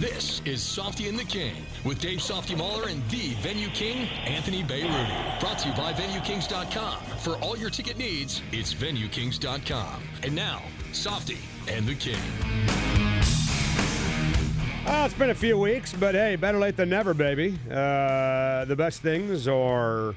This is Softy and the King with Dave Softy Mahler and the Venue King, Anthony Beyrouti. Brought to you by VenueKings.com. For all your ticket needs, it's VenueKings.com. And now, Softy and the King. Oh, it's been a few weeks, but hey, better late than never, baby. Uh, the best things are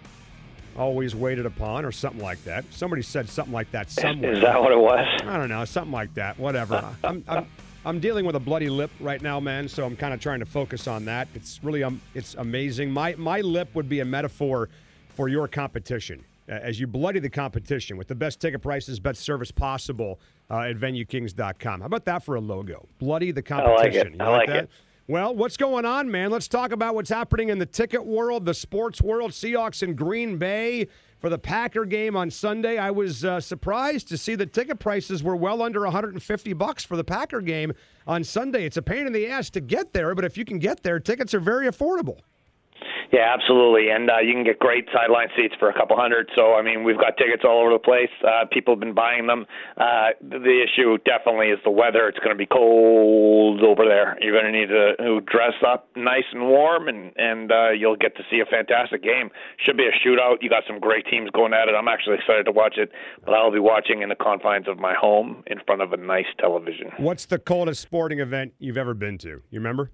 always waited upon, or something like that. Somebody said something like that somewhere. Is that what it was? I don't know, something like that. Whatever. I'm, I'm, I'm dealing with a bloody lip right now, man. So I'm kind of trying to focus on that. It's really, um, it's amazing. My my lip would be a metaphor for your competition. As you bloody the competition with the best ticket prices, best service possible uh, at VenueKings.com. How about that for a logo? Bloody the competition. I like it. You I like that? it. Well, what's going on, man? Let's talk about what's happening in the ticket world, the sports world. Seahawks in Green Bay for the Packer game on Sunday. I was uh, surprised to see the ticket prices were well under 150 bucks for the Packer game on Sunday. It's a pain in the ass to get there, but if you can get there, tickets are very affordable. Yeah, absolutely. And uh, you can get great sideline seats for a couple hundred. So, I mean, we've got tickets all over the place. Uh, people have been buying them. Uh, the- issue definitely is the weather. It's going to be cold over there. You're going to need to dress up nice and warm, and and uh, you'll get to see a fantastic game. Should be a shootout. You got some great teams going at it. I'm actually excited to watch it, but I'll be watching in the confines of my home in front of a nice television. What's the coldest sporting event you've ever been to? You remember?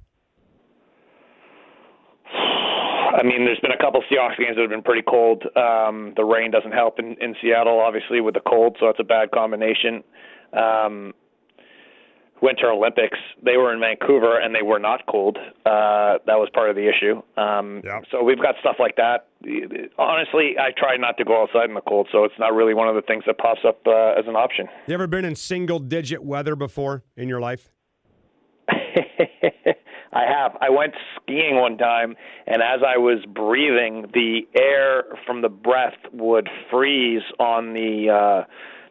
I mean, there's been a couple Seahawks games that have been pretty cold. Um, the rain doesn't help in, in Seattle, obviously, with the cold, so it's a bad combination. Um, Winter Olympics, they were in Vancouver and they were not cold. Uh, that was part of the issue. Um, Yeah. So we've got stuff like that. Honestly, I try not to go outside in the cold, so it's not really one of the things that pops up uh, as an option. You ever been in single digit weather before in your life? I have. I went skiing one time, and as I was breathing, the air from the breath would freeze on the uh,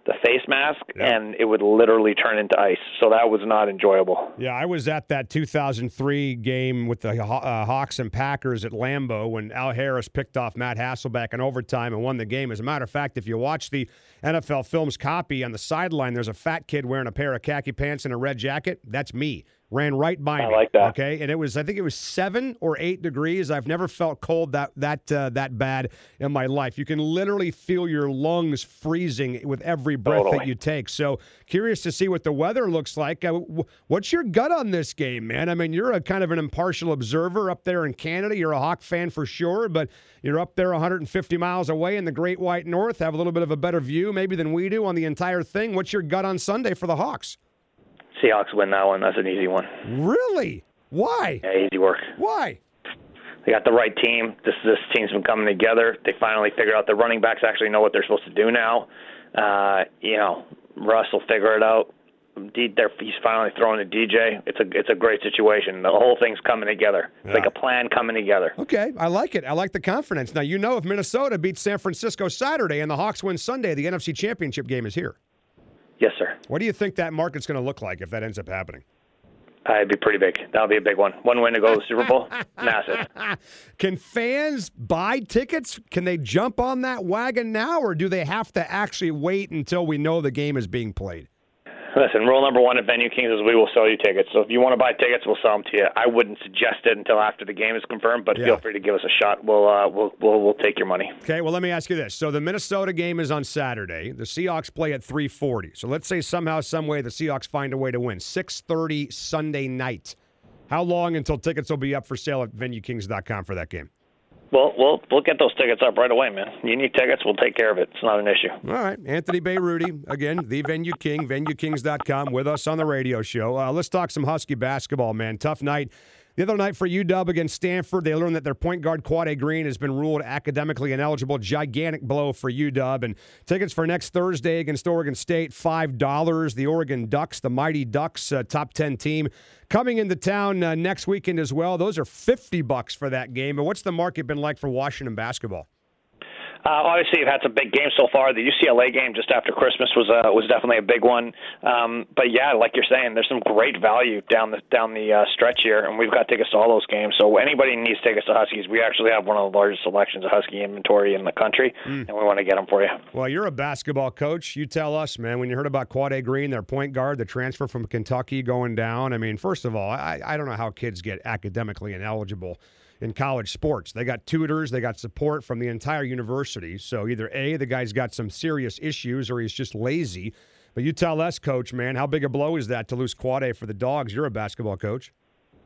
the face mask, Yeah. and it would literally turn into ice. So that was not enjoyable. Yeah, I was at that 2003 game with the uh, Hawks and Packers at Lambeau when Al Harris picked off Matt Hasselbeck in overtime and won the game. As a matter of fact, if you watch the NFL Films copy on the sideline, there's a fat kid wearing a pair of khaki pants and a red jacket. That's me. Ran right by I me. like that. Okay, and it was I think it was seven or eight degrees. I've never felt cold that that uh, that bad in my life. You can literally feel your lungs freezing with every breath that you take. So curious to see what the weather looks like. Uh, wh- what's your gut on this game, man? I mean, you're a kind of an impartial observer up there in Canada. You're a Hawk fan for sure, but you're up there 150 miles away in the Great White North. Have a little bit of a better view, maybe, than we do on the entire thing. What's your gut on Sunday for the Hawks? Seahawks win that one. That's an easy one. Really? Why? Yeah, easy work. Why? They got the right team. This this team's been coming together. They finally figured out the running backs actually know what they're supposed to do now. Uh, you know, Russ will figure it out. D, he's finally throwing to DJ. It's a it's a great situation. The whole thing's coming together. It's like a plan coming together. Okay, I like it. I like the confidence. Now, you know, if Minnesota beats San Francisco Saturday and the Hawks win Sunday, the NFC Championship game is here. Yes, sir. What do you think that market's going to look like if that ends up happening? Uh, it'd be pretty big. That'll be a big one. One win to go to the Super Bowl. Massive. Can fans buy tickets? Can they jump on that wagon now, or do they have to actually wait until we know the game is being played? Listen, rule number one at Venue Kings is we will sell you tickets. So if you want to buy tickets, we'll sell them to you. I wouldn't suggest it until after the game is confirmed, but Yeah. feel free to give us a shot. We'll uh, we'll we'll we'll take your money. Okay, well, let me ask you this. So the Minnesota game is on Saturday. The Seahawks play at 340. So let's say somehow, some way, the Seahawks find a way to win. 630 Sunday night. How long until tickets will be up for sale at VenueKings.com for that game? Well, we'll we'll get those tickets up right away, man. You need tickets, we'll take care of it. It's not an issue. All right. Anthony Beyrouti, again, the Venue King, VenueKings.com, with us on the radio show. Uh, let's talk some Husky basketball, man. Tough night The other night for UW against Stanford, they learned that their point guard Quade Green has been ruled academically ineligible. Gigantic blow for UW. And tickets for next Thursday against Oregon State, $5. The Oregon Ducks, the Mighty Ducks, uh, top 10 team, coming into town uh, next weekend as well. Those are 50 bucks for that game. And what's the market been like for Washington basketball? Uh, obviously, you've had some big games so far. The UCLA game just after Christmas was uh, was definitely a big one. Um, but yeah, like you're saying, there's some great value down the down the uh, stretch here, and we've got tickets to all those games. So anybody needs tickets to Huskies, we actually have one of the largest selections of Husky inventory in the country, mm. and we want to get them for you. Well, you're a basketball coach. You tell us, man. When you heard about Quade Green, their point guard, the transfer from Kentucky going down. I mean, first of all, I, I don't know how kids get academically ineligible in college sports. They got tutors, they got support from the entire university. So either A, the guy's got some serious issues or he's just lazy. But you tell us, coach, man, how big a blow is that to lose Quade for the dogs? You're a basketball coach.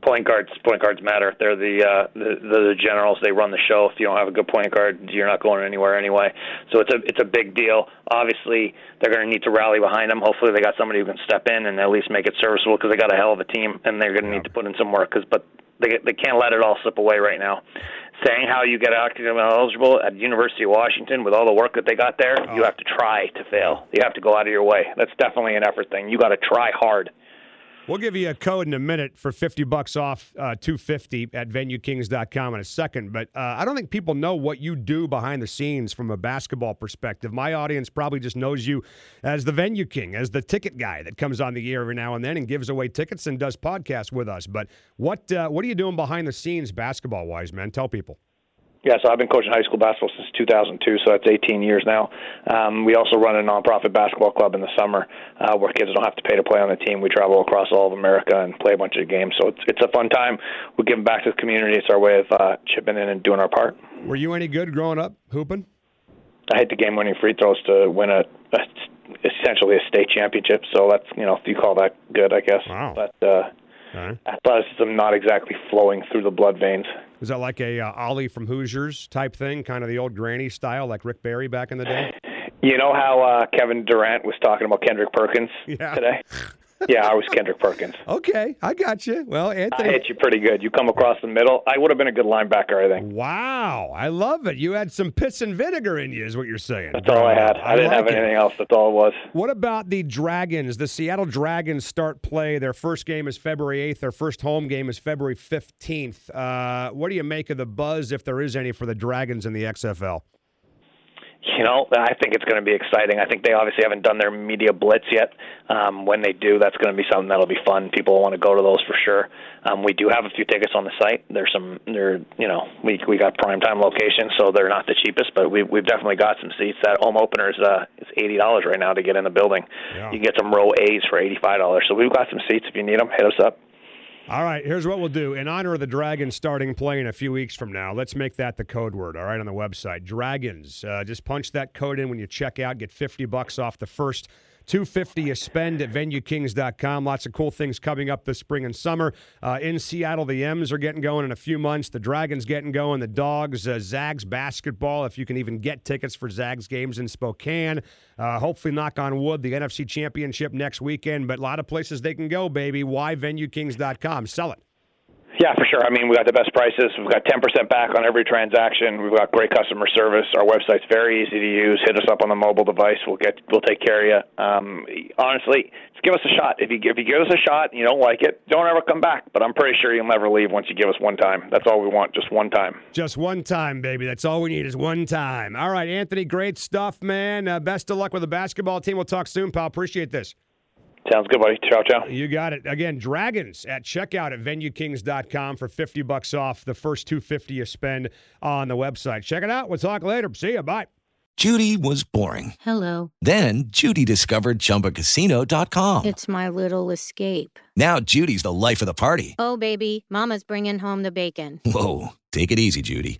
Point guards, point guards matter. They're the, uh, the the generals. They run the show. If you don't have a good point guard, you're not going anywhere anyway. So it's a it's a big deal. Obviously, they're going to need to rally behind them. Hopefully, they got somebody who can step in and at least make it serviceable because they got a hell of a team and they're going to need to put in some work. Cause, but they they can't let it all slip away right now. Saying how you get academically eligible at University of Washington with all the work that they got there, oh. you have to try to fail. You have to go out of your way. That's definitely an effort thing. You got to try hard. We'll give you a code in a minute for 50 bucks off uh, 250 at venuekings.com in a second. But uh, I don't think people know what you do behind the scenes from a basketball perspective. My audience probably just knows you as the Venue King, as the ticket guy that comes on the air every now and then and gives away tickets and does podcasts with us. But what uh, what are you doing behind the scenes basketball wise, man? Tell people. Yeah, so I've been coaching high school basketball since 2002, so that's 18 years now. Um, we also run a nonprofit basketball club in the summer uh, where kids don't have to pay to play on the team. We travel across all of America and play a bunch of games, so it's it's a fun time. We give back to the community. It's our way of uh, chipping in and doing our part. Were you any good growing up hooping? I hit the game-winning free throws to win a, a essentially a state championship. So that's you know if you call that good, I guess. Wow. But uh, right. athleticism not exactly flowing through the blood veins. Was that like a uh, Ollie from Hoosiers type thing, kind of the old granny style, like Rick Barry back in the day? You know how uh, Kevin Durant was talking about Kendrick Perkins yeah. today? yeah, I was Kendrick Perkins. Okay, I got you. Well, Anthony, I hit you pretty good. You come across the middle. I would have been a good linebacker, I think. Wow, I love it. You had some piss and vinegar in you, is what you're saying. That's all I had. I, I didn't like have anything it. else. That's all it was. What about the Dragons? The Seattle Dragons start play. Their first game is February 8th. Their first home game is February 15th. Uh, what do you make of the buzz, if there is any, for the Dragons in the XFL? You know, I think it's going to be exciting. I think they obviously haven't done their media blitz yet. Um, when they do, that's going to be something that'll be fun. People will want to go to those for sure. Um, we do have a few tickets on the site. There's some, they're, you know, we we got prime time locations, so they're not the cheapest, but we we've definitely got some seats. That home opener is uh, it's eighty dollars right now to get in the building. Yeah. You can get some row A's for eighty five dollars. So we've got some seats. If you need them, hit us up. All right, here's what we'll do. In honor of the Dragons starting playing a few weeks from now, let's make that the code word, all right, on the website. Dragons. Uh, just punch that code in when you check out, get 50 bucks off the first 250 you spend at venuekings.com. Lots of cool things coming up this spring and summer. Uh, in Seattle, the M's are getting going in a few months. The Dragons getting going. The Dogs, uh, Zags basketball, if you can even get tickets for Zags games in Spokane. Uh, hopefully, knock on wood, the NFC Championship next weekend. But a lot of places they can go, baby. Why venuekings.com? Sell it. Yeah, for sure. I mean, we got the best prices. We've got 10% back on every transaction. We've got great customer service. Our website's very easy to use. Hit us up on the mobile device. We'll get we'll take care of you. Um, honestly, just give us a shot. If you if you give us a shot and you don't like it, don't ever come back. But I'm pretty sure you'll never leave once you give us one time. That's all we want, just one time. Just one time, baby. That's all we need is one time. All right, Anthony, great stuff, man. Uh, best of luck with the basketball team. We'll talk soon, pal. Appreciate this. Sounds good, buddy. Ciao, ciao. You got it. Again, Dragons at checkout at venuekings.com for 50 bucks off the first 250 you spend on the website. Check it out. We'll talk later. See you. Bye. Judy was boring. Hello. Then Judy discovered chumbacasino.com. It's my little escape. Now Judy's the life of the party. Oh, baby, mama's bringing home the bacon. Whoa, take it easy, Judy.